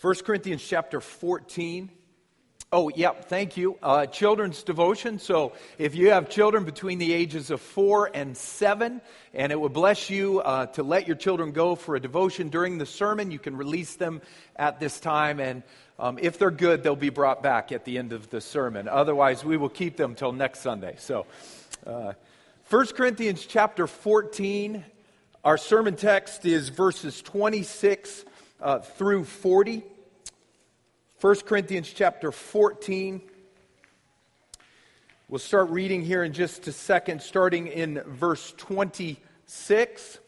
1 Corinthians chapter 14. Oh, yep, thank you. Uh, children's devotion. So if you have children between the ages of four and seven, and it would bless you uh, to let your children go for a devotion during the sermon, you can release them at this time. And um, if they're good, they'll be brought back at the end of the sermon. Otherwise, we will keep them till next Sunday. So, uh, 1 Corinthians chapter 14, our sermon text is verses 26 uh, through 40. 1 Corinthians chapter 14. We'll start reading here in just a second, starting in verse 26.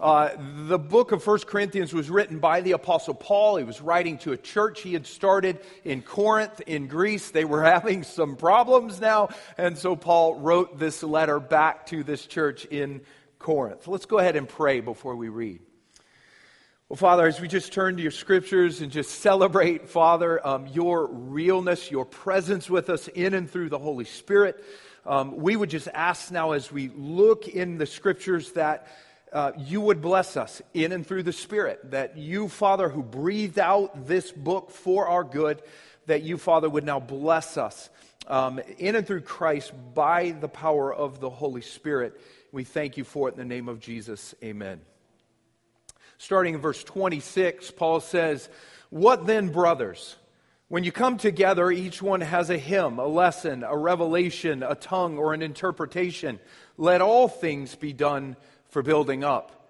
Uh, the book of 1 Corinthians was written by the Apostle Paul. He was writing to a church he had started in Corinth, in Greece. They were having some problems now, and so Paul wrote this letter back to this church in Corinth. Let's go ahead and pray before we read. Well, Father, as we just turn to your scriptures and just celebrate, Father, um, your realness, your presence with us in and through the Holy Spirit, um, we would just ask now as we look in the scriptures that uh, you would bless us in and through the Spirit, that you, Father, who breathed out this book for our good, that you, Father, would now bless us um, in and through Christ by the power of the Holy Spirit. We thank you for it in the name of Jesus. Amen. Starting in verse 26, Paul says, What then, brothers? When you come together, each one has a hymn, a lesson, a revelation, a tongue, or an interpretation. Let all things be done for building up.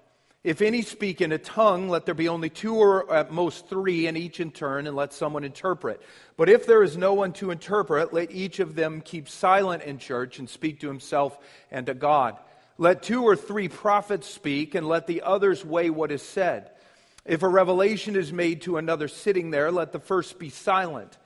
If any speak in a tongue, let there be only two or at most three, and each in turn, and let someone interpret. But if there is no one to interpret, let each of them keep silent in church and speak to himself and to God. Let two or three prophets speak, and let the others weigh what is said. If a revelation is made to another sitting there, let the first be silent.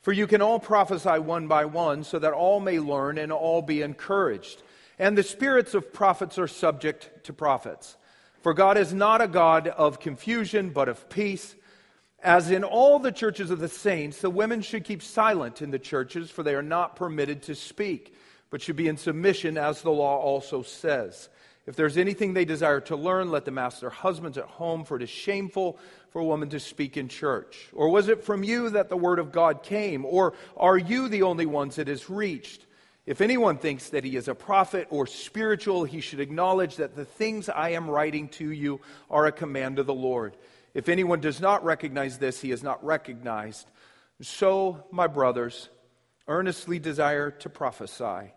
For you can all prophesy one by one, so that all may learn and all be encouraged. And the spirits of prophets are subject to prophets. For God is not a God of confusion, but of peace. As in all the churches of the saints, the women should keep silent in the churches, for they are not permitted to speak but should be in submission, as the law also says. If there's anything they desire to learn, let them ask their husbands at home, for it is shameful for a woman to speak in church. Or was it from you that the word of God came? Or are you the only ones it has reached? If anyone thinks that he is a prophet or spiritual, he should acknowledge that the things I am writing to you are a command of the Lord. If anyone does not recognize this, he is not recognized. So, my brothers, earnestly desire to prophesy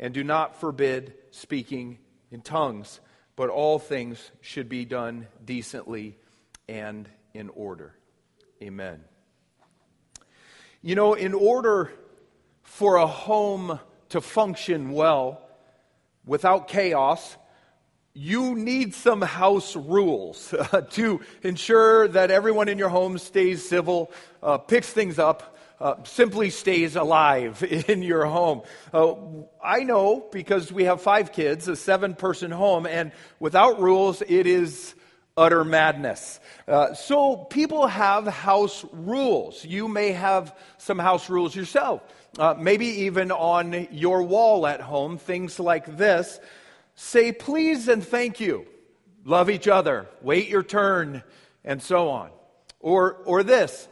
and do not forbid speaking in tongues, but all things should be done decently and in order. Amen. You know, in order for a home to function well without chaos, you need some house rules to ensure that everyone in your home stays civil, uh, picks things up, uh, simply stays alive in your home. Uh, I know because we have five kids, a seven person home, and without rules, it is utter madness. Uh, so people have house rules. You may have some house rules yourself. Uh, maybe even on your wall at home, things like this say please and thank you, love each other, wait your turn, and so on. Or, or this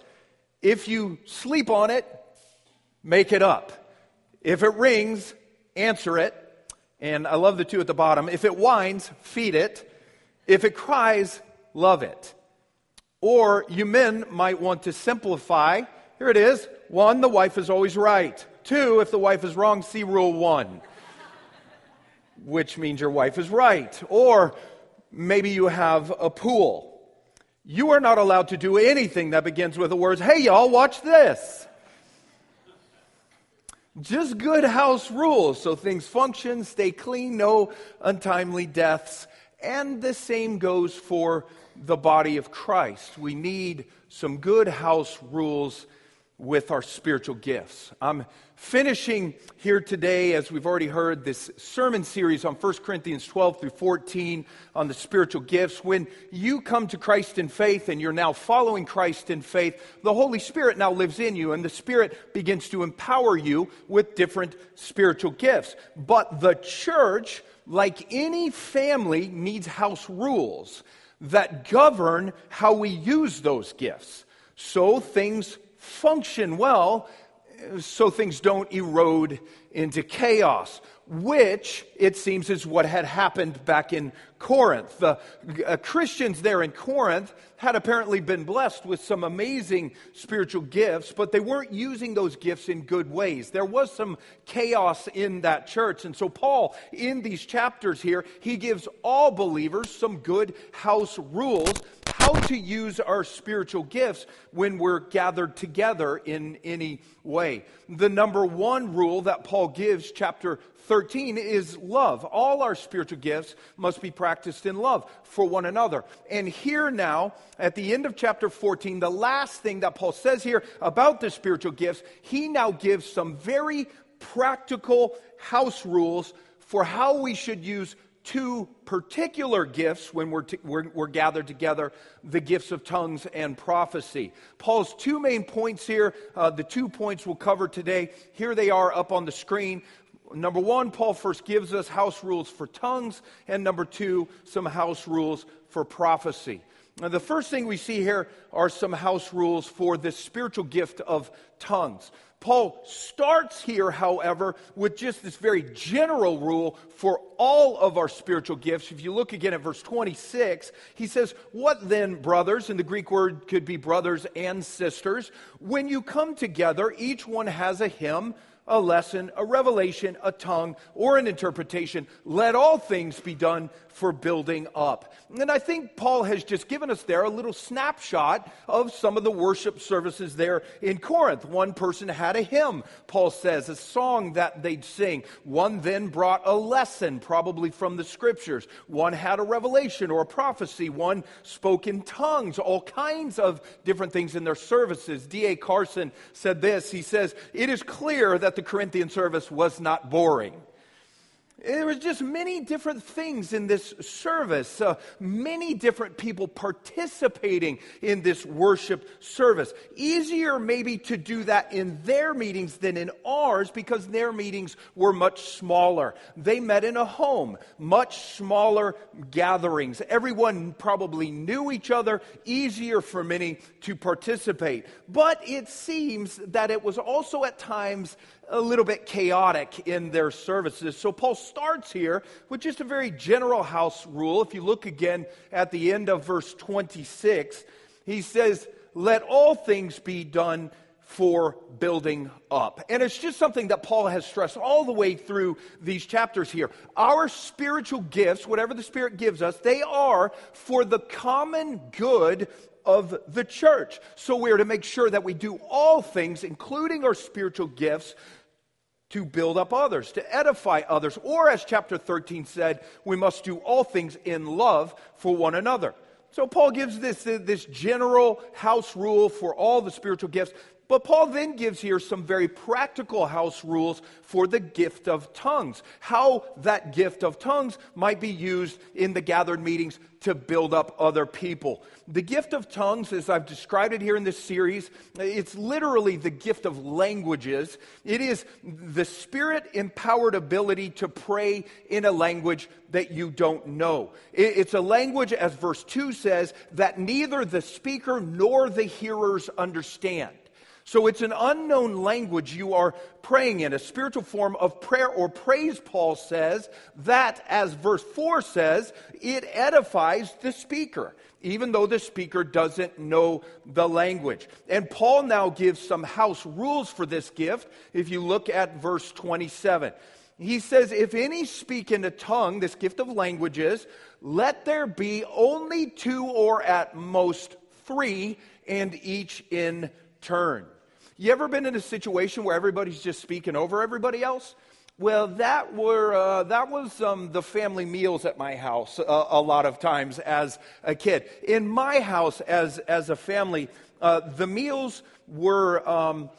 if you sleep on it, make it up. If it rings, answer it. And I love the two at the bottom. If it whines, feed it. If it cries, love it. Or you men might want to simplify. Here it is. One, the wife is always right. Two, if the wife is wrong, see rule one, which means your wife is right. Or maybe you have a pool you are not allowed to do anything that begins with the words, hey, y'all, watch this. Just good house rules so things function, stay clean, no untimely deaths. And the same goes for the body of Christ. We need some good house rules with our spiritual gifts. I'm finishing here today, as we've already heard, this sermon series on 1 Corinthians 12 through 14 on the spiritual gifts. When you come to Christ in faith and you're now following Christ in faith, the Holy Spirit now lives in you, and the Spirit begins to empower you with different spiritual gifts. But the church, like any family, needs house rules that govern how we use those gifts. so things function well, so things don't erode into chaos which it seems is what had happened back in Corinth. The uh, Christians there in Corinth had apparently been blessed with some amazing spiritual gifts, but they weren't using those gifts in good ways. There was some chaos in that church. And so, Paul, in these chapters here, he gives all believers some good house rules how to use our spiritual gifts when we're gathered together in any way. The number one rule that Paul gives, chapter 13 is love. All our spiritual gifts must be practiced in love for one another. And here now, at the end of chapter 14, the last thing that Paul says here about the spiritual gifts, he now gives some very practical house rules for how we should use two particular gifts when we're, t- we're, we're, gathered together the gifts of tongues and prophecy. Paul's two main points here, uh, the two points we'll cover today, here they are up on the screen. Number one, Paul first gives us house rules for tongues, and number two, some house rules for prophecy. Now, the first thing we see here are some house rules for this spiritual gift of tongues. Paul starts here, however, with just this very general rule for all of our spiritual gifts. If you look again at verse 26, he says, What then, brothers? And the Greek word could be brothers and sisters. When you come together, each one has a hymn a lesson, a revelation, a tongue, or an interpretation. Let all things be done for building up. And I think Paul has just given us there a little snapshot of some of the worship services there in Corinth. One person had a hymn, Paul says, a song that they'd sing. One then brought a lesson, probably from the scriptures. One had a revelation or a prophecy. One spoke in tongues, all kinds of different things in their services. D.A. Carson said this He says, It is clear that the Corinthian service was not boring. There was just many different things in this service, uh, many different people participating in this worship service. Easier maybe to do that in their meetings than in ours because their meetings were much smaller. They met in a home, much smaller gatherings. Everyone probably knew each other, easier for many to participate. But it seems that it was also at times a little bit chaotic in their services. So Paul starts here with just a very general house rule. If you look again at the end of verse 26, he says, Let all things be done for building up. And it's just something that Paul has stressed all the way through these chapters here. Our spiritual gifts, whatever the Spirit gives us, they are for the common good of the church. So we are to make sure that we do all things, including our spiritual gifts, to build up others, to edify others. Or, as chapter 13 said, we must do all things in love for one another. So, Paul gives this, this general house rule for all the spiritual gifts. But Paul then gives here some very practical house rules for the gift of tongues, how that gift of tongues might be used in the gathered meetings to build up other people. The gift of tongues, as I've described it here in this series, it's literally the gift of languages. It is the spirit empowered ability to pray in a language that you don't know. It's a language, as verse 2 says, that neither the speaker nor the hearers understand. So it's an unknown language you are praying in, a spiritual form of prayer or praise, Paul says, that, as verse 4 says, it edifies the speaker, even though the speaker doesn't know the language. And Paul now gives some house rules for this gift if you look at verse 27. He says, If any speak in a tongue, this gift of languages, let there be only two or at most three, and each in turn. You ever been in a situation where everybody's just speaking over everybody else? Well, that were uh, that was um, the family meals at my house uh, a lot of times as a kid. In my house, as as a family, uh, the meals were. Um,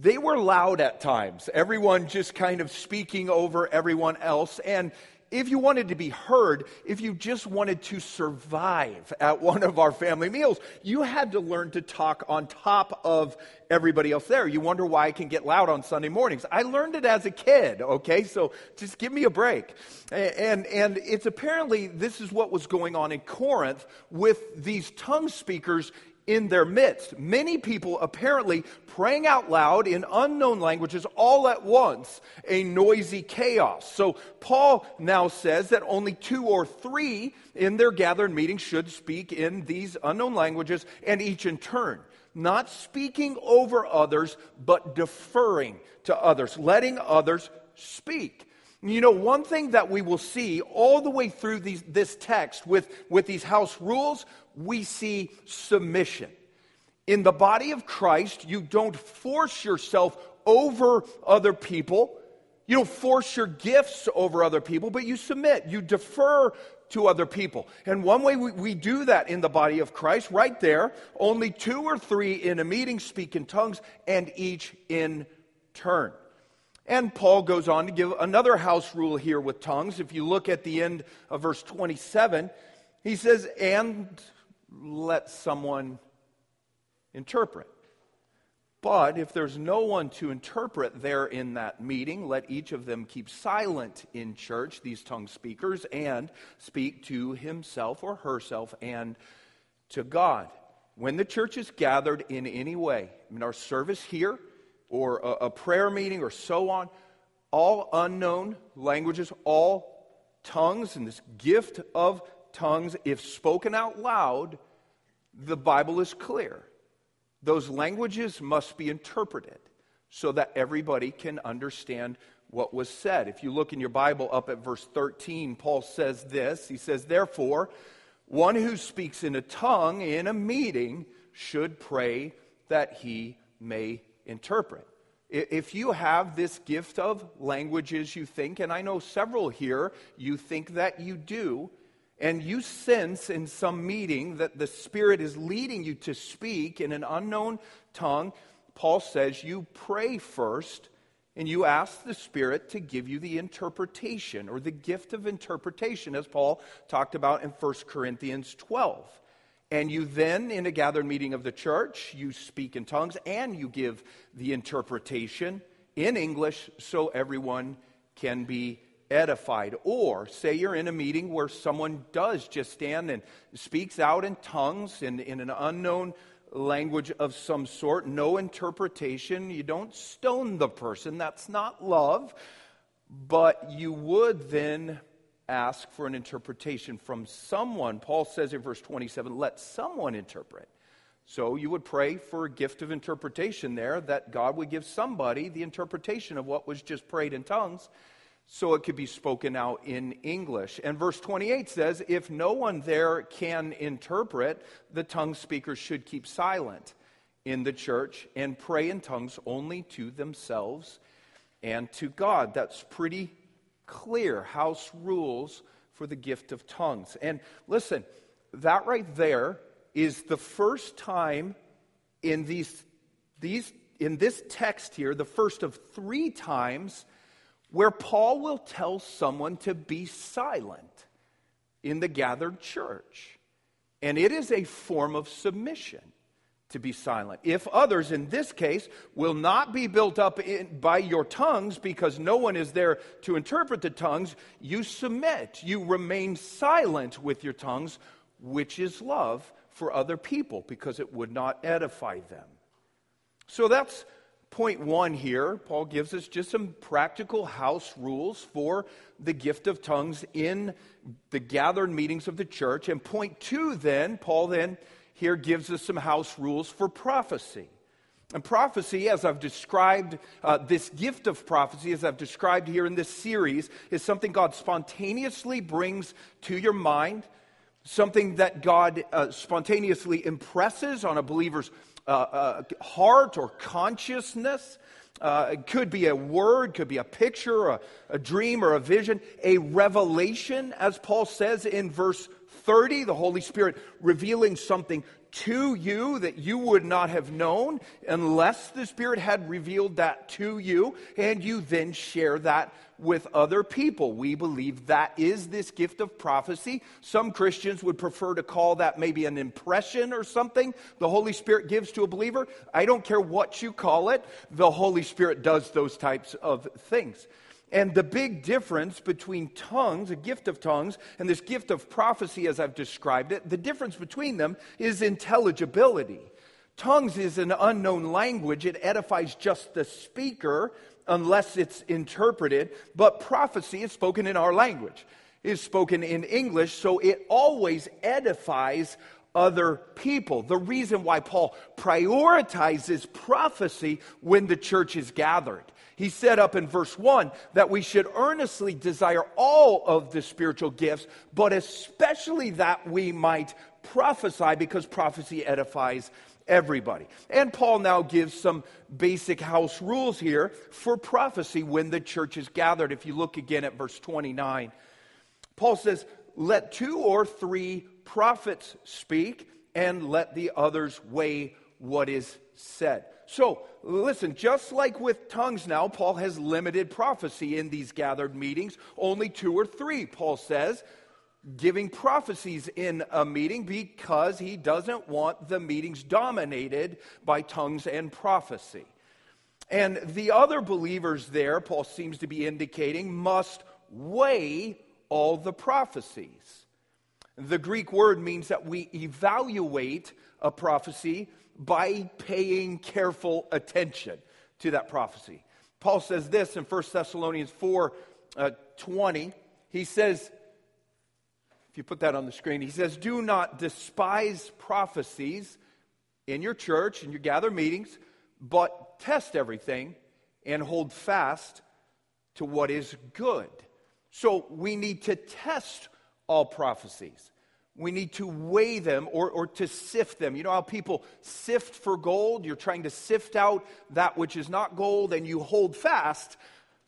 they were loud at times. Everyone just kind of speaking over everyone else. And if you wanted to be heard, if you just wanted to survive at one of our family meals, you had to learn to talk on top of everybody else there. You wonder why I can get loud on Sunday mornings. I learned it as a kid, okay? So just give me a break. And, and it's apparently this is what was going on in Corinth with these tongue speakers in their midst. Many people apparently praying out loud in unknown languages all at once, a noisy chaos. So Paul now says that only two or three in their gathered meeting should speak in these unknown languages and each in turn. Not speaking over others, but deferring to others, letting others speak. You know, one thing that we will see all the way through these, this text with, with these house rules, we see submission. In the body of Christ, you don't force yourself over other people. You don't force your gifts over other people, but you submit. You defer to other people. And one way we, we, do that in the body of Christ, right there, only two or three in a meeting speak in tongues, and each in turn. And Paul goes on to give another house rule here with tongues. If you look at the end of verse 27, he says, and let someone interpret. But if there's no one to interpret there in that meeting, let each of them keep silent in church, these tongue speakers, and speak to himself or herself and to God. When the church is gathered in any way, in our service here, or a, a prayer meeting or so on, all unknown languages, all tongues, and this gift of tongues, if spoken out loud, the Bible is clear. Those languages must be interpreted so that everybody can understand what was said. If you look in your Bible up at verse 13, Paul says this He says, Therefore, one who speaks in a tongue in a meeting should pray that he may interpret. If you have this gift of languages, you think, and I know several here, you think that you do, and you sense in some meeting that the Spirit is leading you to speak in an unknown tongue, Paul says you pray first and you ask the Spirit to give you the interpretation or the gift of interpretation, as Paul talked about in 1 Corinthians 12. And you then, in a gathered meeting of the church, you speak in tongues and you give the interpretation in English so everyone can be edified. Or say you're in a meeting where someone does just stand and speaks out in tongues in, in an unknown language of some sort, no interpretation. You don't stone the person, that's not love. But you would then ask for an interpretation from someone. Paul says in verse 27, let someone interpret. So you would pray for a gift of interpretation there, that God would give somebody the interpretation of what was just prayed in tongues, so it could be spoken out in English. And verse 28 says, if no one there can interpret, the tongue speakers should keep silent in the church and pray in tongues only to themselves and to God. That's pretty clear house rules for the gift of tongues. And listen, that right there is the first time in these, these in this text here, the first of three times where Paul will tell someone to be silent in the gathered church. And it is a form of submission to be silent. If others, in this case, will not be built up in, by your tongues because no one is there to interpret the tongues, you submit. You remain silent with your tongues, which is love for other people because it would not edify them. So that's point one here. Paul gives us just some practical house rules for the gift of tongues in the gathered meetings of the church. And point two, then, Paul then here gives us some house rules for prophecy. And prophecy, as I've described, uh, this gift of prophecy, as I've described here in this series, is something God spontaneously brings to your mind, something that God uh, spontaneously impresses on a believer's uh, uh heart or consciousness. Uh, it could be a word, could be a picture, a, a dream, or a vision, a revelation, as Paul says in verse 30, the Holy Spirit revealing something to you that you would not have known unless the Spirit had revealed that to you, and you then share that with other people. We believe that is this gift of prophecy. Some Christians would prefer to call that maybe an impression or something the Holy Spirit gives to a believer. I don't care what you call it, the Holy Spirit does those types of things. And the big difference between tongues, a gift of tongues, and this gift of prophecy, as I've described it, the difference between them is intelligibility. Tongues is an unknown language, it edifies just the speaker unless it's interpreted, but prophecy is spoken in our language, is spoken in English, so it always edifies other people. The reason why Paul prioritizes prophecy when the church is gathered. He said up in verse 1 that we should earnestly desire all of the spiritual gifts, but especially that we might prophesy because prophecy edifies everybody. And Paul now gives some basic house rules here for prophecy when the church is gathered. If you look again at verse 29, Paul says, Let two or three prophets speak, and let the others weigh what is said. So, listen, just like with tongues now, Paul has limited prophecy in these gathered meetings, only two or three, Paul says, giving prophecies in a meeting because he doesn't want the meetings dominated by tongues and prophecy. And the other believers there, Paul seems to be indicating, must weigh all the prophecies. The Greek word means that we evaluate a prophecy by paying careful attention to that prophecy. Paul says this in 1 Thessalonians 4 uh, 20. He says, if you put that on the screen, he says, Do not despise prophecies in your church, and your gather meetings, but test everything and hold fast to what is good. So we need to test all prophecies. We need to weigh them or, or to sift them. You know how people sift for gold? You're trying to sift out that which is not gold, and you hold fast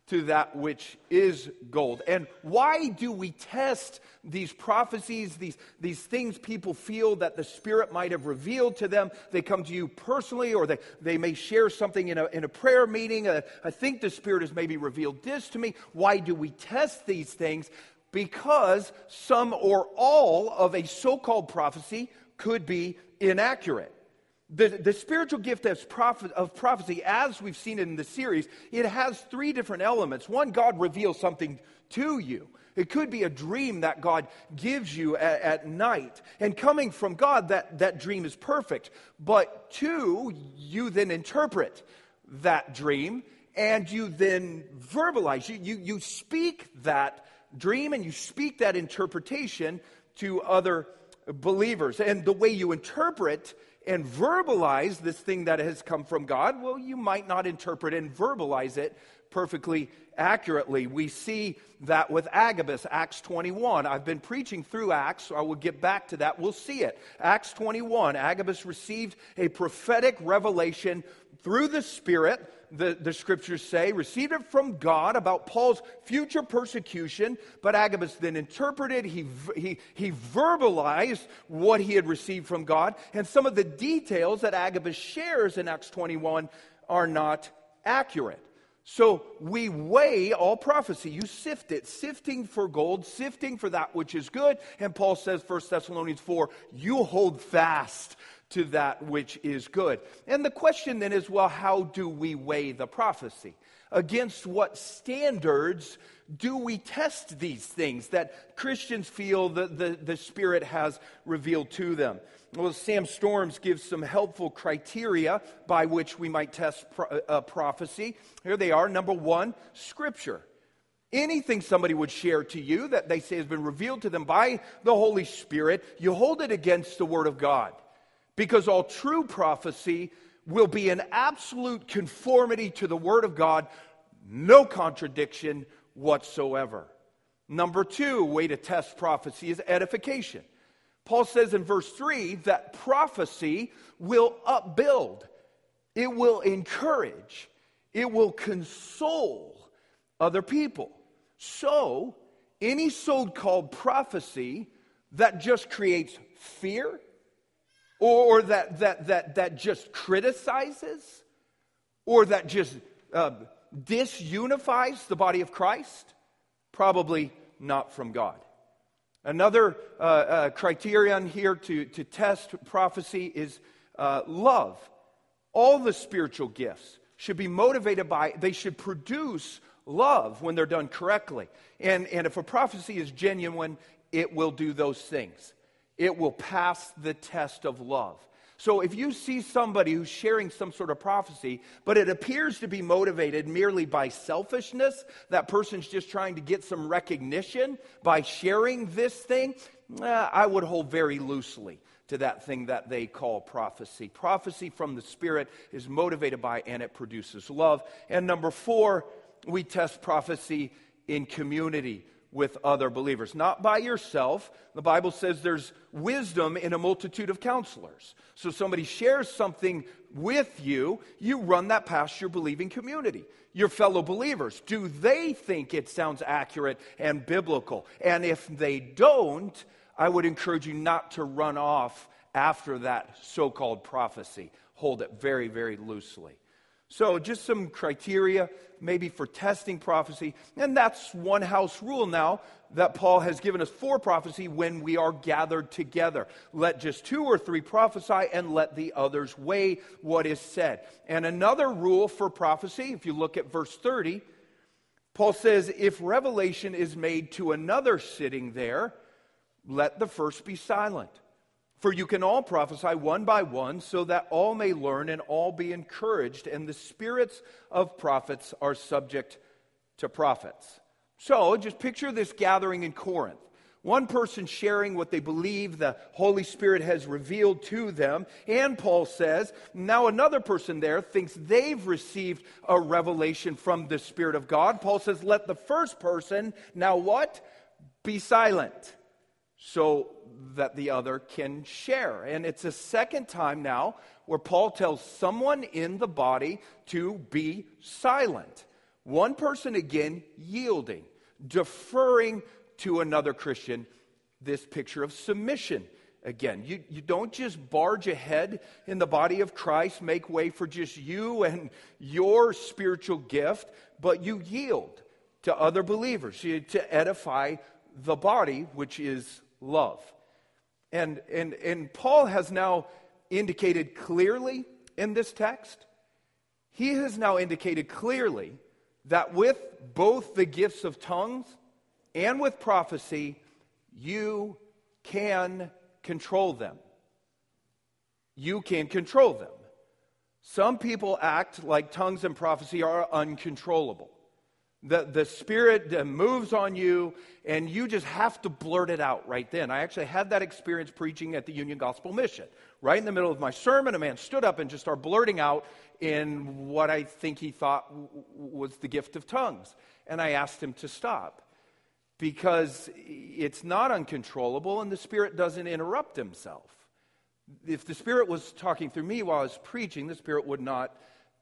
to that which is gold. And why do we test these prophecies, these, these things people feel that the Spirit might have revealed to them? They come to you personally, or they, they may share something in a, in a prayer meeting. Uh, I think the Spirit has maybe revealed this to me. Why do we test these things? Because some or all of a so called prophecy could be inaccurate. The, the spiritual gift of, prophet, of prophecy, as we've seen in the series, it has three different elements. One, God reveals something to you. It could be a dream that God gives you at, at, night. And coming from God, that, that dream is perfect. But two, you then interpret that dream and you then verbalize. You, you, you speak that dream and you speak that interpretation to other believers. And the way you interpret and verbalize this thing that has come from God, well, you might not interpret and verbalize it perfectly accurately. We see that with Agabus, Acts 21. I've been preaching through Acts, so I will get back to that. We'll see it. Acts 21, Agabus received a prophetic revelation through the Spirit the, the scriptures say, received it from God about Paul's future persecution, but Agabus then interpreted, he, he, he verbalized what he had received from God, and some of the details that Agabus shares in Acts 21 are not accurate. So we weigh all prophecy. You sift it, sifting for gold, sifting for that which is good. And Paul says, 1 Thessalonians 4, you hold fast to that which is good. And the question then is well, how do we weigh the prophecy? Against what standards do we test these things that Christians feel that the, the Spirit has revealed to them? Well, Sam Storms gives some helpful criteria by which we might test pro- uh, prophecy. Here they are. Number one, Scripture. Anything somebody would share to you that they say has been revealed to them by the Holy Spirit, you hold it against the Word of God because all true prophecy will be in absolute conformity to the Word of God, no contradiction whatsoever. Number two, way to test prophecy is edification. Paul says in verse 3 that prophecy will upbuild, it will encourage, it will console other people. So, any so called prophecy that just creates fear or that, that, that, that just criticizes, or that just uh, disunifies the body of Christ? Probably not from God. Another uh, uh, criterion here to, to test prophecy is uh, love. All the spiritual gifts should be motivated by, they should produce love when they're done correctly. And, and if a prophecy is genuine, it will do those things. It will pass the test of love. So if you see somebody who's sharing some sort of prophecy, but it appears to be motivated merely by selfishness, that person's just trying to get some recognition by sharing this thing, eh, I would hold very loosely to that thing that they call prophecy. Prophecy from the Spirit is motivated by and it produces love. And number four, we test prophecy in community with other believers, not by yourself. The Bible says there's wisdom in a multitude of counselors. So somebody shares something with you, you run that past your believing community, your fellow believers. Do they think it sounds accurate and biblical? And if they don't, I would encourage you not to run off after that so called prophecy. Hold it very, very loosely. So, just some criteria maybe for testing prophecy. And that's one house rule now that Paul has given us for prophecy when we are gathered together. Let just two or three prophesy and let the others weigh what is said. And another rule for prophecy, if you look at verse 30, Paul says, if revelation is made to another sitting there, let the first be silent. For you can all prophesy one by one, so that all may learn and all be encouraged, and the spirits of prophets are subject to prophets. So just picture this gathering in Corinth. One person sharing what they believe the Holy Spirit has revealed to them. And Paul says, now another person there thinks they've received a revelation from the Spirit of God. Paul says, let the first person now what? Be silent so that the other can share. And it's a second time now where Paul tells someone in the body to be silent. One person again yielding, deferring to another Christian. This picture of submission again. You, you don't just barge ahead in the body of Christ, make way for just you and your spiritual gift, but you yield to other believers to edify the body, which is love. And, and, and Paul has now indicated clearly in this text, he has now indicated clearly that with both the gifts of tongues and with prophecy, you can control them. You can control them. Some people act like tongues and prophecy are uncontrollable. The, the Spirit moves on you, and you just have to blurt it out right then. I actually had that experience preaching at the Union Gospel Mission. Right in the middle of my sermon, a man stood up and just started blurting out in what I think he thought was the gift of tongues. And I asked him to stop because it's not uncontrollable, and the Spirit doesn't interrupt himself. If the Spirit was talking through me while I was preaching, the Spirit would not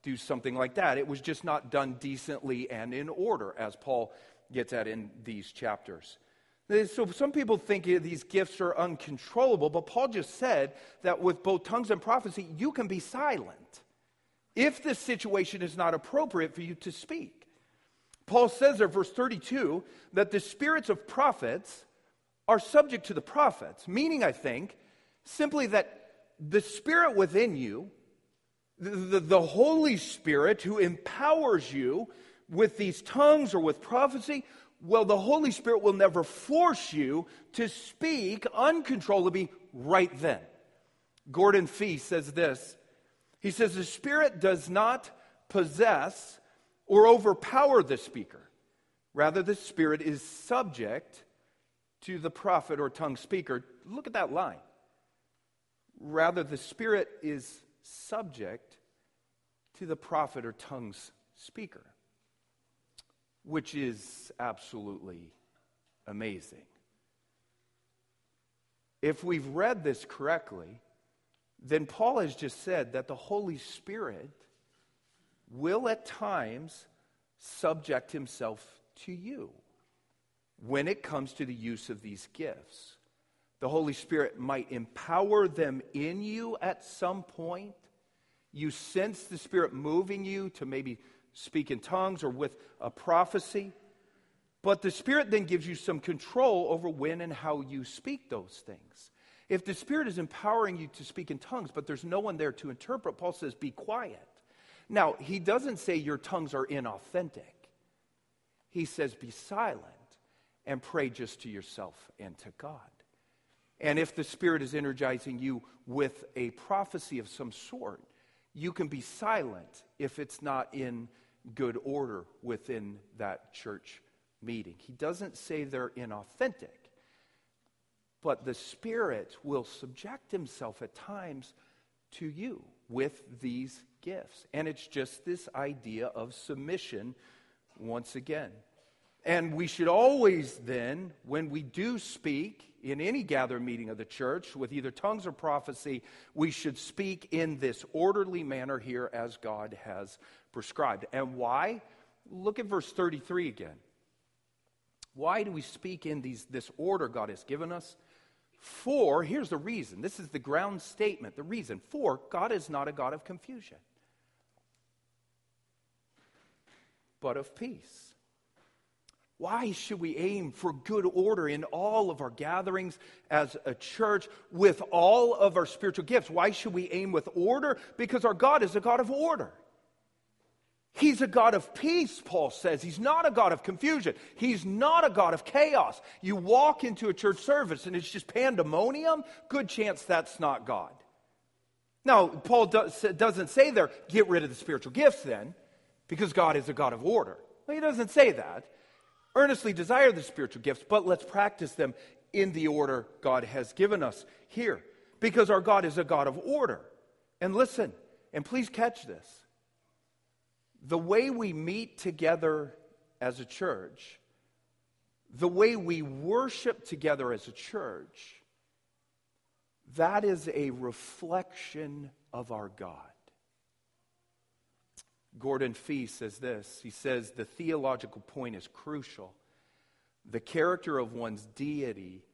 do something like that. It was just not done decently and in order, as Paul gets at in these chapters. So some people think these gifts are uncontrollable, but Paul just said that with both tongues and prophecy, you can be silent if the situation is not appropriate for you to speak. Paul says there, verse 32, that the spirits of prophets are subject to the prophets, meaning, I think, simply that the spirit within you the, the, Holy Spirit who empowers you with these tongues or with prophecy, well, the Holy Spirit will never force you to speak uncontrollably right then. Gordon Fee says this He says, The Spirit does not possess or overpower the speaker. Rather, the Spirit is subject to the prophet or tongue speaker. Look at that line. Rather, the Spirit is subject to the prophet or tongues speaker, which is absolutely amazing. If we've read this correctly, then Paul has just said that the Holy Spirit will at times subject himself to you when it comes to the use of these gifts the Holy Spirit might empower them in you at some point. You sense the Spirit moving you to maybe speak in tongues or with a prophecy. But the Spirit then gives you some control over when and how you speak those things. If the Spirit is empowering you to speak in tongues, but there's no one there to interpret, Paul says, be quiet. Now, he doesn't say your tongues are inauthentic. He says, be silent and pray just to yourself and to God. And if the Spirit is energizing you with a prophecy of some sort, you can be silent if it's not in good order within that church meeting. He doesn't say they're inauthentic, but the Spirit will subject himself at times to you with these gifts. And it's just this idea of submission once again. And we should always then, when we do speak in any gathering meeting of the church with either tongues or prophecy, we should speak in this orderly manner here as God has prescribed. And why? Look at verse 33 again. Why do we speak in these, this order God has given us? For, here's the reason. This is the ground statement. The reason. For, God is not a God of confusion, but of peace. Why should we aim for good order in all of our gatherings as a church with all of our spiritual gifts? Why should we aim with order? Because our God is a God of order. He's a God of peace, Paul says. He's not a God of confusion. He's not a God of chaos. You walk into a church service and it's just pandemonium, good chance that's not God. Now, Paul does, doesn't say there, get rid of the spiritual gifts then, because God is a God of order. Well, he doesn't say that. Earnestly desire the spiritual gifts, but let's practice them in the order God has given us here, because our God is a God of order. And listen, and please catch this the way we meet together as a church, the way we worship together as a church, that is a reflection of our God. Gordon Fee says this he says, the theological point is crucial. The character of one's deity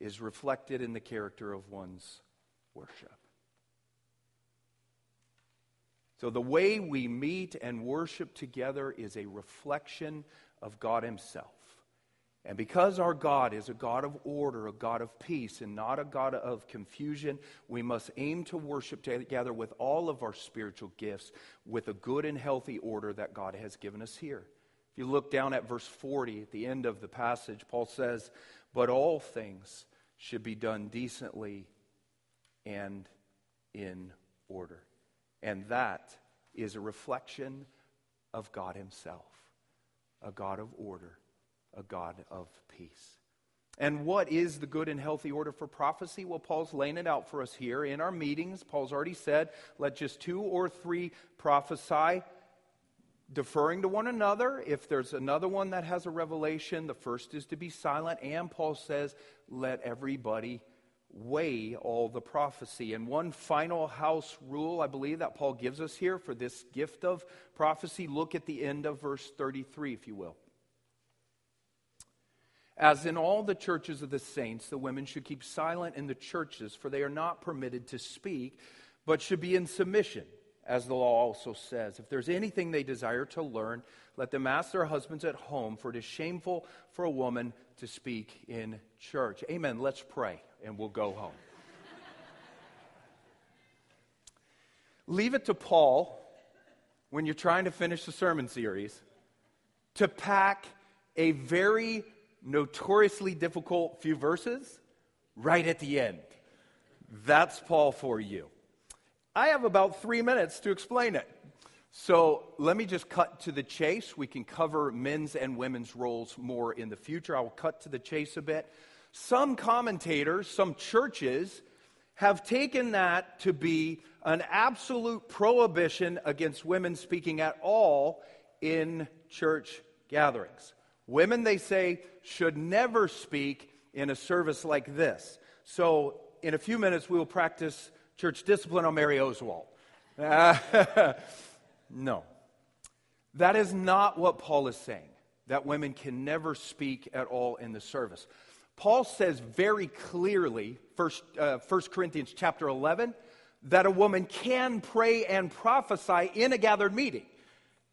is reflected in the character of one's worship. So, the way we meet and worship together is a reflection of God Himself. And because our God is a God of order, a God of peace, and not a God of confusion, we must aim to worship together with all of our spiritual gifts with a good and healthy order that God has given us here. If you look down at verse 40 at the end of the passage, Paul says, But all things should be done decently and in order. And that is a reflection of God Himself, a God of order, a God of peace. And what is the good and healthy order for prophecy? Well, Paul's laying it out for us here in our meetings. Paul's already said, let just two or three prophesy, deferring to one another. If there's another one that has a revelation, the first is to be silent. And Paul says, let everybody weigh all the prophecy. And one final house rule, I believe, that Paul gives us here for this gift of prophecy look at the end of verse 33, if you will. As in all the churches of the saints, the women should keep silent in the churches, for they are not permitted to speak, but should be in submission, as the law also says. If there's anything they desire to learn, let them ask their husbands at home, for it is shameful for a woman to speak in church. Amen. Let's pray and we'll go home. Leave it to Paul when you're trying to finish the sermon series to pack a very notoriously difficult few verses right at the end. That's Paul for you. I have about three minutes to explain it. So let me just cut to the chase. We can cover men's and women's roles more in the future. I will cut to the chase a bit. Some commentators, some churches, have taken that to be an absolute prohibition against women speaking at all in church gatherings. Women, they say, should never speak in a service like this. So, in a few minutes, we will practice church discipline on Mary Oswald. no. That is not what Paul is saying, that women can never speak at all in the service. Paul says very clearly, First, uh, Corinthians chapter 11, that a woman can pray and prophesy in a gathered meeting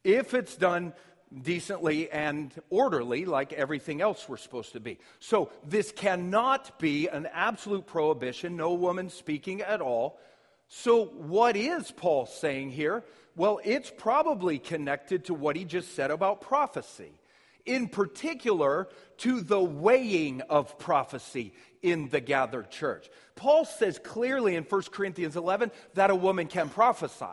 if it's done decently and orderly like everything else we're supposed to be. So this cannot be an absolute prohibition, no woman speaking at all. So what is Paul saying here? Well, it's probably connected to what he just said about prophecy. in particular to the weighing of prophecy in the gathered church. Paul says clearly in 1 Corinthians 11 that a woman can prophesy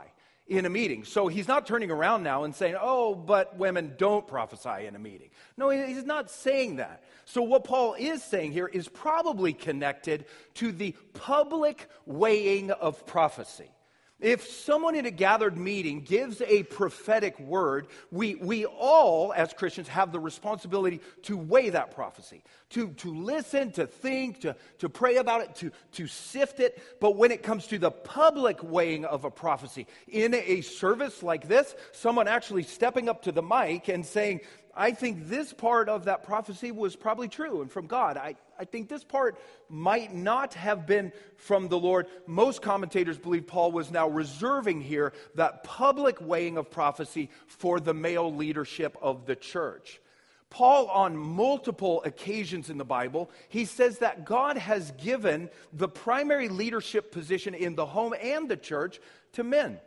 in a meeting. So he's not turning around now and saying, oh, but women don't prophesy in a meeting. No, he's not saying that. So what Paul is saying here is probably connected to the public weighing of prophecy. If someone in a gathered meeting gives a prophetic word, we, we all, as Christians, have the responsibility to weigh that prophecy, to, to listen, to think, to, to pray about it, to, to sift it. But when it comes to the public weighing of a prophecy, in a service like this, someone actually stepping up to the mic and saying, I think this part of that prophecy was probably true and from God. I, I think this part might not have been from the Lord. Most commentators believe Paul was now reserving here that public weighing of prophecy for the male leadership of the church. Paul, on multiple occasions in the Bible, he says that God has given the primary leadership position in the home and the church to men.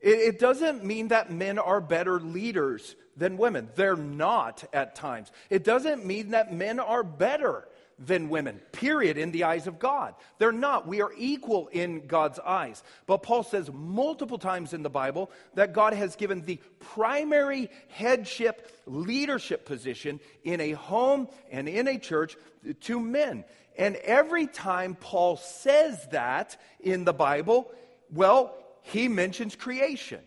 It, it doesn't mean that men are better leaders than women. They're not at times. It doesn't mean that men are better than women, period, in the eyes of God. They're not. We are equal in God's eyes. But Paul says multiple times in the Bible that God has given the primary headship leadership position in a home and in a church to men. And every time Paul says that in the Bible, well, he mentions creation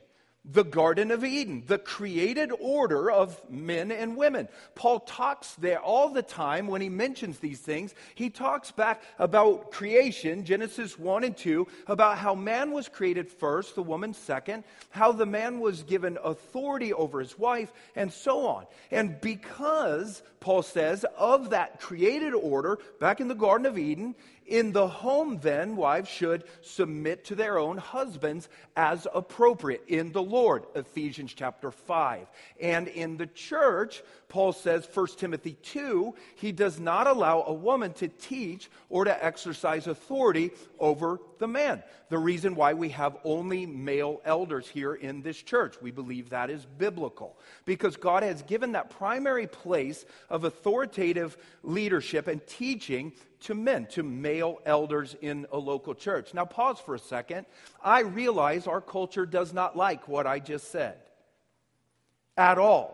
the Garden of Eden, the created order of men and women. Paul talks there all the time when he mentions these things. He talks back about creation, Genesis 1 and 2, about how man was created first, the woman second, how the man was given authority over his wife, and so on. And because, Paul says, of that created order back in the Garden of Eden, in the home, then, wives should submit to their own husbands as appropriate in the Lord, Ephesians chapter 5. And in the church, Paul says, 1 Timothy 2, he does not allow a woman to teach or to exercise authority over the man. The reason why we have only male elders here in this church, we believe that is biblical. Because God has given that primary place of authoritative leadership and teaching to men, to male elders in a local church. Now, pause for a second. I realize our culture does not like what I just said at all.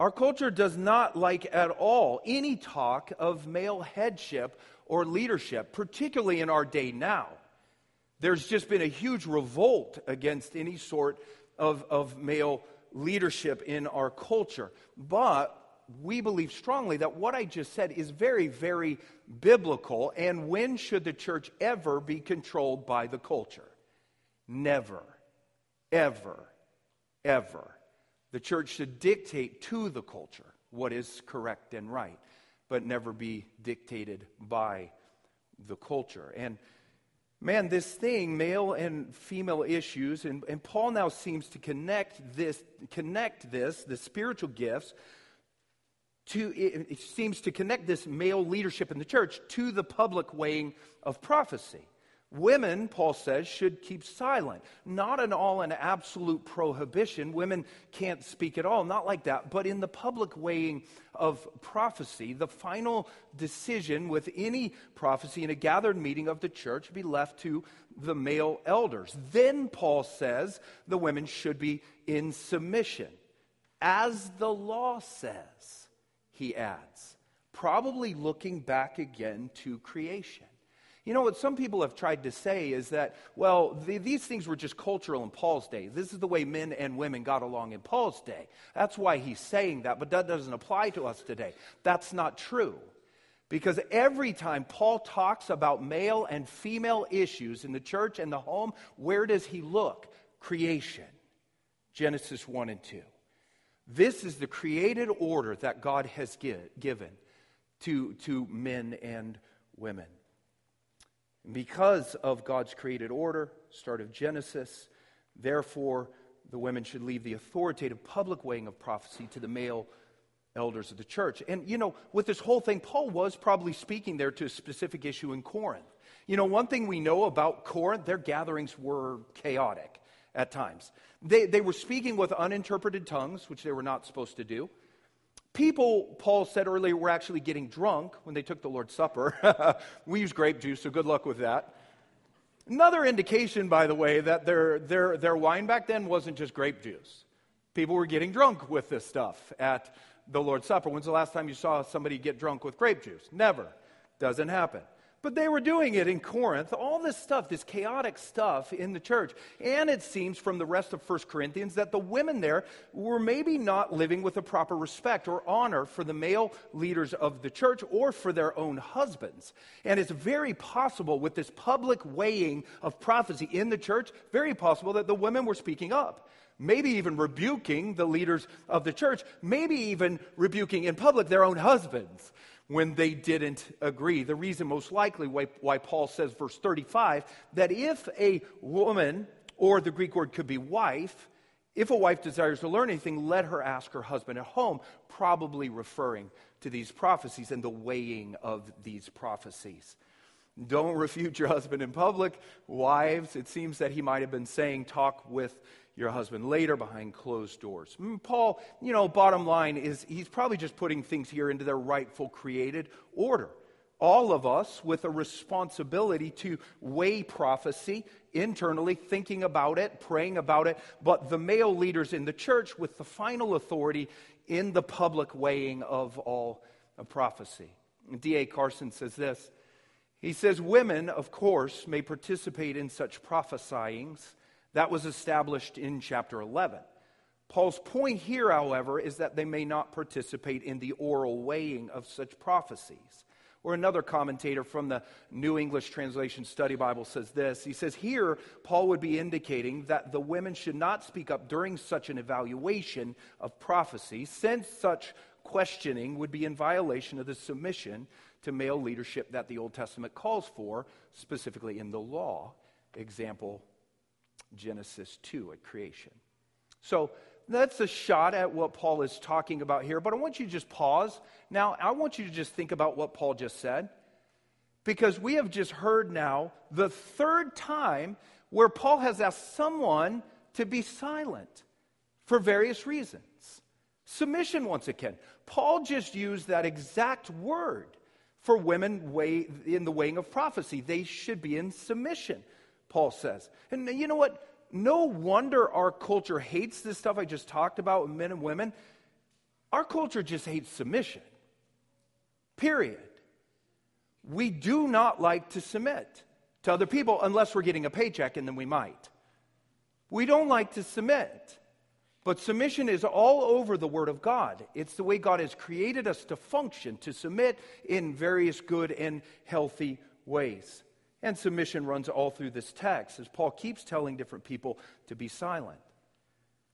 Our culture does not like at all any talk of male headship or leadership, particularly in our day now. There's just been a huge revolt against any sort of, of male leadership in our culture. But we believe strongly that what I just said is very, very biblical. And when should the church ever be controlled by the culture? Never, ever, ever. The church should dictate to the culture what is correct and right, but never be dictated by the culture. And man, this thing, male and female issues, and, and Paul now seems to connect this, connect this, the spiritual gifts, to, it, seems to connect this male leadership in the church to the public weighing of prophecy. Women, Paul says, should keep silent. Not an all and absolute prohibition. Women can't speak at all, not like that. But in the public weighing of prophecy, the final decision with any prophecy in a gathered meeting of the church be left to the male elders. Then, Paul says, the women should be in submission, as the law says he adds, probably looking back again to creation. You know what some people have tried to say is that, well, the, these things were just cultural in Paul's day. This is the way men and women got along in Paul's day. That's why he's saying that, but that doesn't apply to us today. That's not true. Because every time Paul talks about male and female issues in the church and the home, where does he look? Creation. Genesis 1 and 2. This is the created order that God has given to, to men and women. because of God's created order, start of Genesis, therefore, the women should leave the authoritative public weighing of prophecy to the male elders of the church. And, you know, with this whole thing, Paul was probably speaking there to a specific issue in Corinth. You know, one thing we know about Corinth, their gatherings were chaotic at times. They, they were speaking with uninterpreted tongues, which they were not supposed to do. People, Paul said earlier, were actually getting drunk when they took the Lord's Supper. we use grape juice, so good luck with that. Another indication, by the way, that their, their, their wine back then wasn't just grape juice. People were getting drunk with this stuff at the Lord's Supper. When's the last time you saw somebody get drunk with grape juice? Never. Doesn't happen. But they were doing it in Corinth, all this stuff, this chaotic stuff in the church. And it seems from the rest of 1 Corinthians that the women there were maybe not living with a proper respect or honor for the male leaders of the church or for their own husbands. And it's very possible with this public weighing of prophecy in the church, very possible that the women were speaking up maybe even rebuking the leaders of the church, maybe even rebuking in public their own husbands when they didn't agree. The reason, most likely, why, why, Paul says, verse 35, that if a woman, or the Greek word could be wife, if a wife desires to learn anything, let her ask her husband at home, probably referring to these prophecies and the weighing of these prophecies. Don't refute your husband in public. Wives, it seems that he might have been saying, talk with your husband later behind closed doors. Mm, Paul, you know, bottom line is he's probably just putting things here into their rightful created order. All of us with a responsibility to weigh prophecy internally, thinking about it, praying about it, but the male leaders in the church with the final authority in the public weighing of all of prophecy. D.A. Carson says this. He says, Women, of course, may participate in such prophesyings that was established in chapter 11. Paul's point here, however, is that they may not participate in the oral weighing of such prophecies. Or another commentator from the New English Translation Study Bible says this. He says, Here, Paul would be indicating that the women should not speak up during such an evaluation of prophecy, since such questioning would be in violation of the submission to male leadership that the Old Testament calls for, specifically in the law. Example Genesis 2 at creation. So that's a shot at what Paul is talking about here, but I want you to just pause. Now, I want you to just think about what Paul just said, because we have just heard now the third time where Paul has asked someone to be silent for various reasons. Submission, once again. Paul just used that exact word for women weigh, in the weighing of prophecy. They should be in submission. Paul says. And you know what? No wonder our culture hates this stuff I just talked about with men and women. Our culture just hates submission. Period. We do not like to submit to other people unless we're getting a paycheck, and then we might. We don't like to submit. But submission is all over the Word of God. It's the way God has created us to function, to submit in various good and healthy ways. And submission runs all through this text as Paul keeps telling different people to be silent.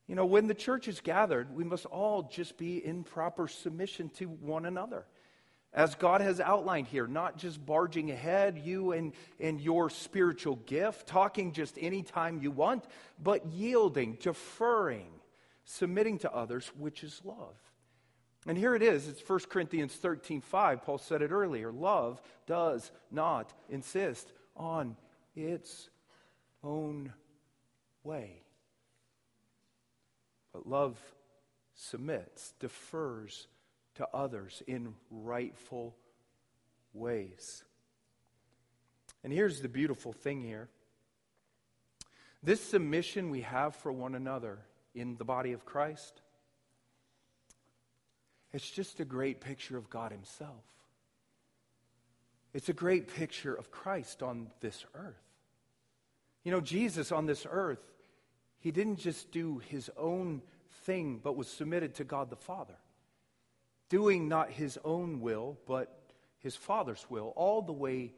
You know, when the church is gathered, we must all just be in proper submission to one another. As God has outlined here, not just barging ahead, you and, and your spiritual gift, talking just anytime you want, but yielding, deferring, submitting to others, which is love. And here it is. It's 1 Corinthians 13 5. Paul said it earlier. Love does not insist on its own way. But love submits, defers to others in rightful ways. And here's the beautiful thing here this submission we have for one another in the body of Christ, it's just a great picture of God Himself. It's a great picture of Christ on this earth. You know, Jesus on this earth, he didn't just do his own thing, but was submitted to God the Father, doing not his own will, but his Father's will, all the way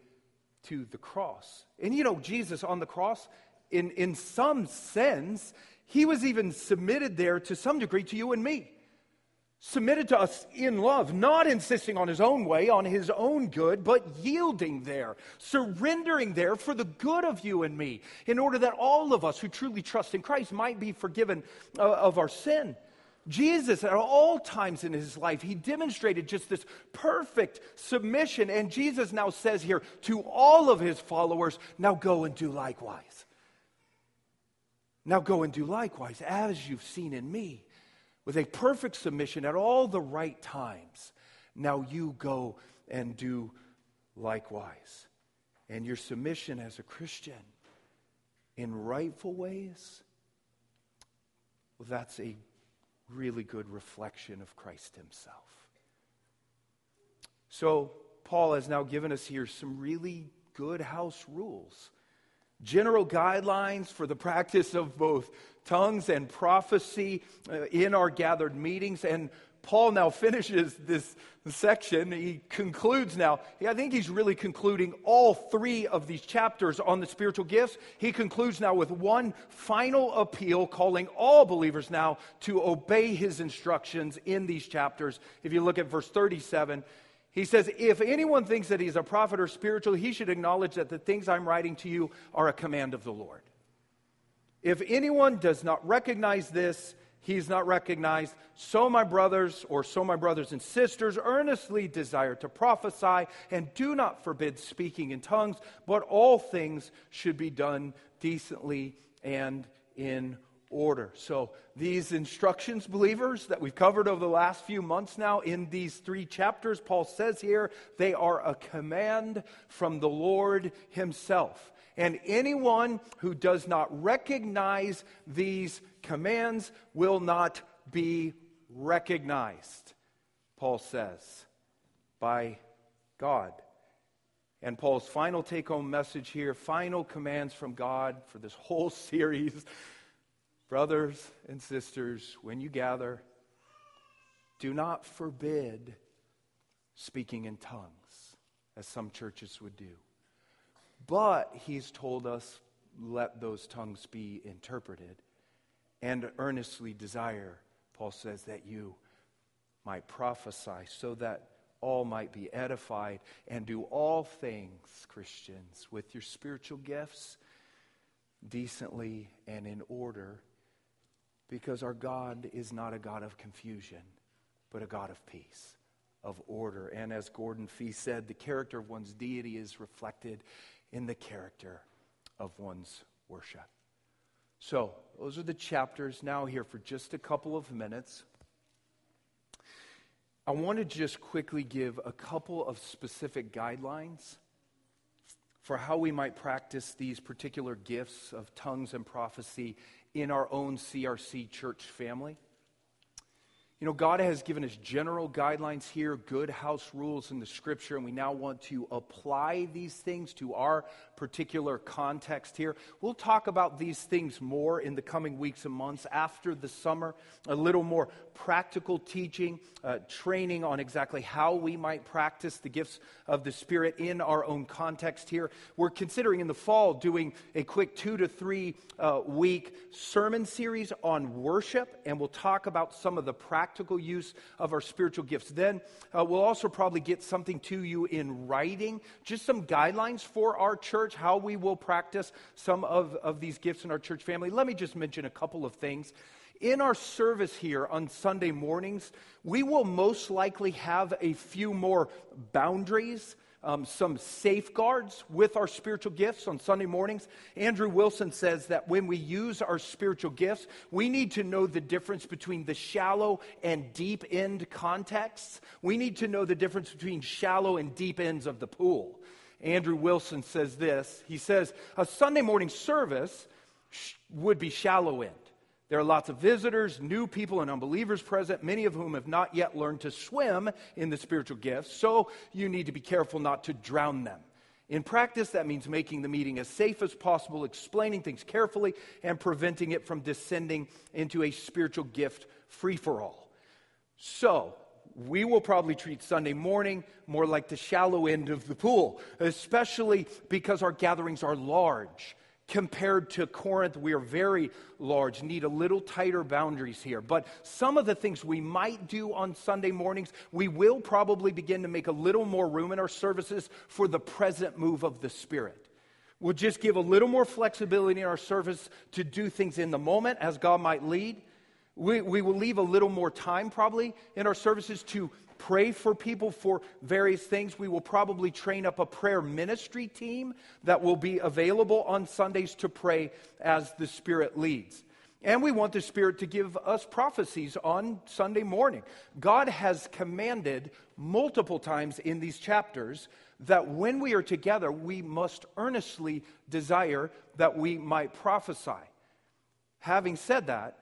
to the cross. And you know, Jesus on the cross, in, in some sense, he was even submitted there to some degree to you and me submitted to us in love, not insisting on his own way, on his own good, but yielding there, surrendering there for the good of you and me, in order that all of us who truly trust in Christ might be forgiven uh, of our sin. Jesus, at all times in his life, he demonstrated just this perfect submission. And Jesus now says here to all of his followers, now go and do likewise. Now go and do likewise, as you've seen in me. With a perfect submission at all the right times. Now you go and do likewise. And your submission as a Christian in rightful ways, well, that's a really good reflection of Christ Himself. So, Paul has now given us here some really good house rules, general guidelines for the practice of both tongues and prophecy uh, in our gathered meetings. And Paul now finishes this section. He concludes now. I think he's really concluding all three of these chapters on the spiritual gifts. He concludes now with one final appeal, calling all believers now to obey his instructions in these chapters. If you look at verse 37, he says, If anyone thinks that he's a prophet or spiritual, he should acknowledge that the things I'm writing to you are a command of the Lord. If anyone does not recognize this, he's not recognized. So, my brothers, or so my brothers and sisters, earnestly desire to prophesy and do not forbid speaking in tongues, but all things should be done decently and in order. So, these instructions, believers, that we've covered over the last few months now in these three chapters, Paul says here, they are a command from the Lord Himself. And anyone who does not recognize these commands will not be recognized, Paul says, by God. And Paul's final take home message here, final commands from God for this whole series Brothers and sisters, when you gather, do not forbid speaking in tongues, as some churches would do. But he's told us, let those tongues be interpreted and earnestly desire, Paul says, that you might prophesy so that all might be edified and do all things, Christians, with your spiritual gifts decently and in order because our God is not a God of confusion, but a God of peace, of order. And as Gordon Fee said, the character of one's deity is reflected in the character of one's worship. So, those are the chapters now here for just a couple of minutes. I want to just quickly give a couple of specific guidelines for how we might practice these particular gifts of tongues and prophecy in our own CRC church family. You know, God has given us general guidelines here, good house rules in the scripture, and we now want to apply these things to our particular context here. We'll talk about these things more in the coming weeks and months after the summer, a little more practical teaching, uh, training on exactly how we might practice the gifts of the Spirit in our own context here. We're considering in the fall doing a quick two to three uh, week sermon series on worship, and we'll talk about some of the practical use of our spiritual gifts. Then uh, we'll also probably get something to you in writing, just some guidelines for our church, how we will practice some of, of these gifts in our church family. Let me just mention a couple of things. In our service here on Sunday mornings, we will most likely have a few more boundaries um, some safeguards with our spiritual gifts on Sunday mornings. Andrew Wilson says that when we use our spiritual gifts, we need to know the difference between the shallow and deep end contexts. We need to know the difference between shallow and deep ends of the pool. Andrew Wilson says this He says, a Sunday morning service would be shallow end. There are lots of visitors, new people, and unbelievers present, many of whom have not yet learned to swim in the spiritual gifts, so you need to be careful not to drown them. In practice, that means making the meeting as safe as possible, explaining things carefully, and preventing it from descending into a spiritual gift free for all. So, we will probably treat Sunday morning more like the shallow end of the pool, especially because our gatherings are large compared to Corinth, we are very large, need a little tighter boundaries here. But some of the things we might do on Sunday mornings, we will probably begin to make a little more room in our services for the present move of the Spirit. We'll just give a little more flexibility in our service to do things in the moment as God might lead. We, we will leave a little more time probably in our services to pray for people for various things. We will probably train up a prayer ministry team that will be available on Sundays to pray as the Spirit leads. And we want the Spirit to give us prophecies on Sunday morning. God has commanded multiple times in these chapters that when we are together, we must earnestly desire that we might prophesy. Having said that,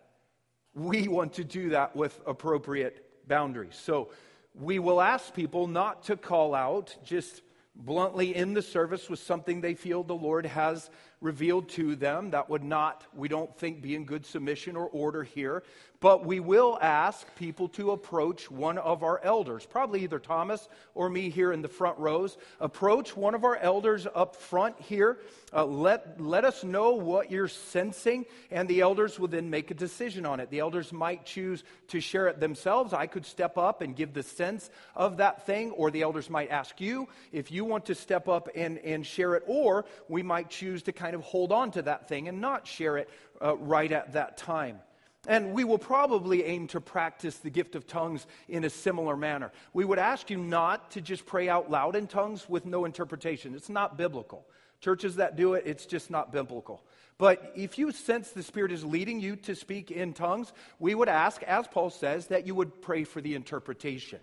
we want to do that with appropriate boundaries. So we will ask people not to call out just bluntly in the service with something they feel the Lord has revealed to them. That would not, we don't think, be in good submission or order here. But we will ask people to approach one of our elders, probably either Thomas or me here in the front rows. Approach one of our elders up front here. Uh, let, let us know what you're sensing, and the elders will then make a decision on it. The elders might choose to share it themselves. I could step up and give the sense of that thing, or the elders might ask you if you want to step up and, and share it, or we might choose to kind of hold on to that thing and not share it uh, right at that time. And we will probably aim to practice the gift of tongues in a similar manner. We would ask you not to just pray out loud in tongues with no interpretation. It's not biblical. Churches that do it, it's just not biblical. But if you sense the Spirit is leading you to speak in tongues, we would ask, as Paul says, that you would pray for the interpretation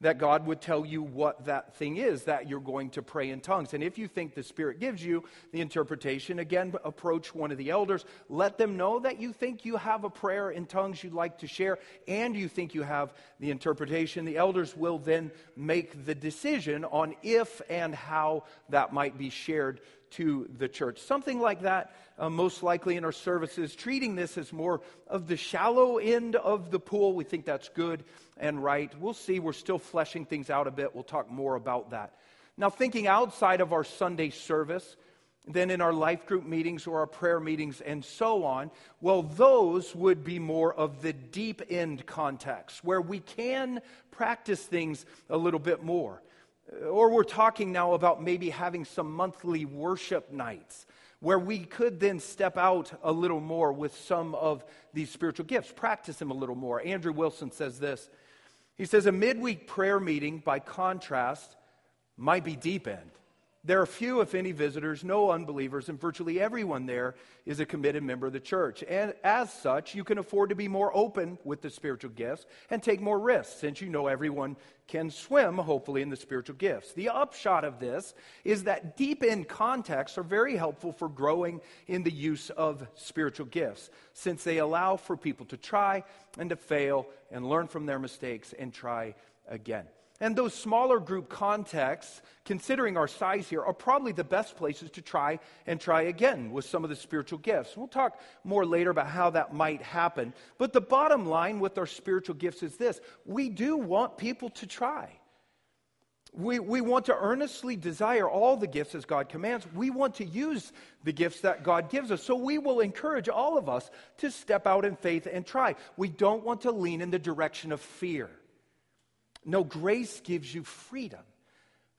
that God would tell you what that thing is that you're going to pray in tongues. And if you think the Spirit gives you the interpretation, again, approach one of the elders. Let them know that you think you have a prayer in tongues you'd like to share and you think you have the interpretation. The elders will then make the decision on if and how that might be shared to the church. Something like that, uh, most likely in our services, treating this as more of the shallow end of the pool. We think that's good and right. We'll see. We're still fleshing things out a bit. We'll talk more about that. Now, thinking outside of our Sunday service, then in our life group meetings or our prayer meetings and so on, well, those would be more of the deep end context where we can practice things a little bit more. Or we're talking now about maybe having some monthly worship nights where we could then step out a little more with some of these spiritual gifts, practice them a little more. Andrew Wilson says this. He says, A midweek prayer meeting, by contrast, might be deep end. There are few, if any, visitors, no unbelievers, and virtually everyone there is a committed member of the church. And as such, you can afford to be more open with the spiritual gifts and take more risks, since you know everyone can swim, hopefully, in the spiritual gifts. The upshot of this is that deep in contexts are very helpful for growing in the use of spiritual gifts, since they allow for people to try and to fail and learn from their mistakes and try again. And those smaller group contexts, considering our size here, are probably the best places to try and try again with some of the spiritual gifts. We'll talk more later about how that might happen. But the bottom line with our spiritual gifts is this we do want people to try. We, we want to earnestly desire all the gifts as God commands. We want to use the gifts that God gives us. So we will encourage all of us to step out in faith and try. We don't want to lean in the direction of fear. No, grace gives you freedom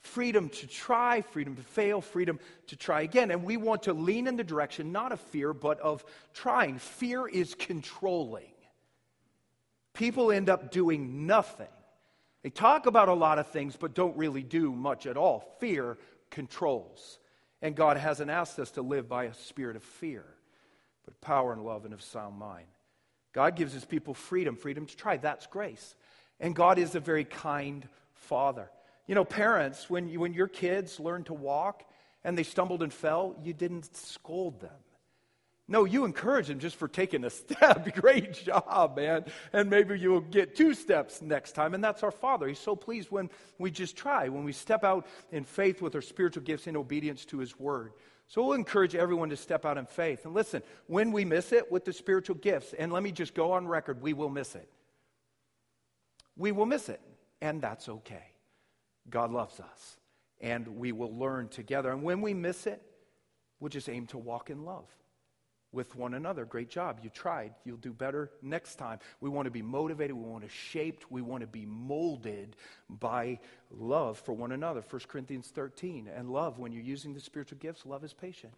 freedom to try, freedom to fail, freedom to try again. And we want to lean in the direction not of fear, but of trying. Fear is controlling. People end up doing nothing. They talk about a lot of things, but don't really do much at all. Fear controls. And God hasn't asked us to live by a spirit of fear, but power and love and of sound mind. God gives his people freedom, freedom to try. That's grace. And God is a very kind father. You know, parents, when, you, when your kids learn to walk and they stumbled and fell, you didn't scold them. No, you encourage them just for taking a step. Great job, man. And maybe you'll get two steps next time. And that's our Father. He's so pleased when we just try, when we step out in faith with our spiritual gifts in obedience to His Word. So we'll encourage everyone to step out in faith. And listen, when we miss it with the spiritual gifts, and let me just go on record, we will miss it we will miss it, and that's okay. God loves us, and we will learn together. And when we miss it, we'll just aim to walk in love with one another. Great job. You tried. You'll do better next time. We want to be motivated. We want to shaped. We want to be molded by love for one another. 1 Corinthians 13. And love, when you're using the spiritual gifts, love is patient.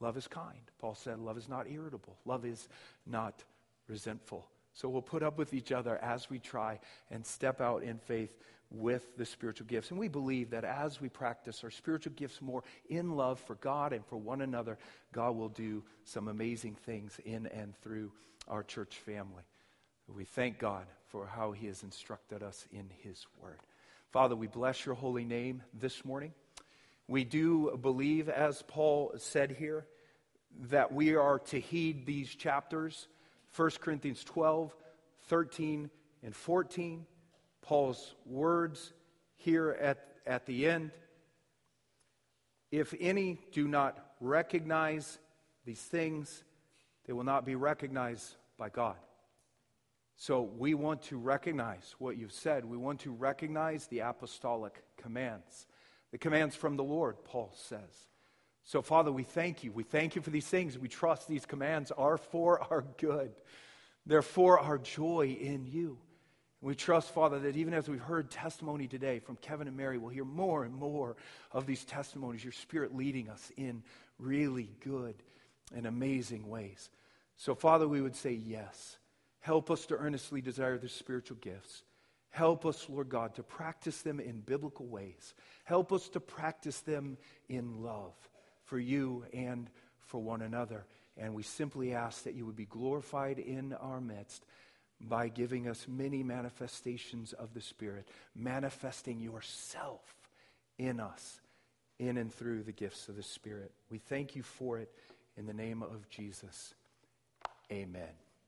Love is kind. Paul said, love is not irritable. Love is not resentful. So we'll put up with each other as we try and step out in faith with the spiritual gifts. And we believe that as we practice our spiritual gifts more in love for God and for one another, God will do some amazing things in and through our church family. We thank God for how He has instructed us in His Word. Father, we bless your holy name this morning. We do believe, as Paul said here, that we are to heed these chapters 1 Corinthians 12, 13, and 14. Paul's words here at, at the end. If any do not recognize these things, they will not be recognized by God. So we want to recognize what you've said. We want to recognize the apostolic commands, the commands from the Lord, Paul says. So, Father, we thank you. We thank you for these things. We trust these commands are for our good, they're for our joy in you. We trust, Father, that even as we've heard testimony today from Kevin and Mary, we'll hear more and more of these testimonies, your Spirit leading us in really good and amazing ways. So, Father, we would say yes. Help us to earnestly desire the spiritual gifts. Help us, Lord God, to practice them in biblical ways. Help us to practice them in love for you and for one another. And we simply ask that you would be glorified in our midst by giving us many manifestations of the Spirit, manifesting yourself in us, in and through the gifts of the Spirit. We thank you for it in the name of Jesus. Amen.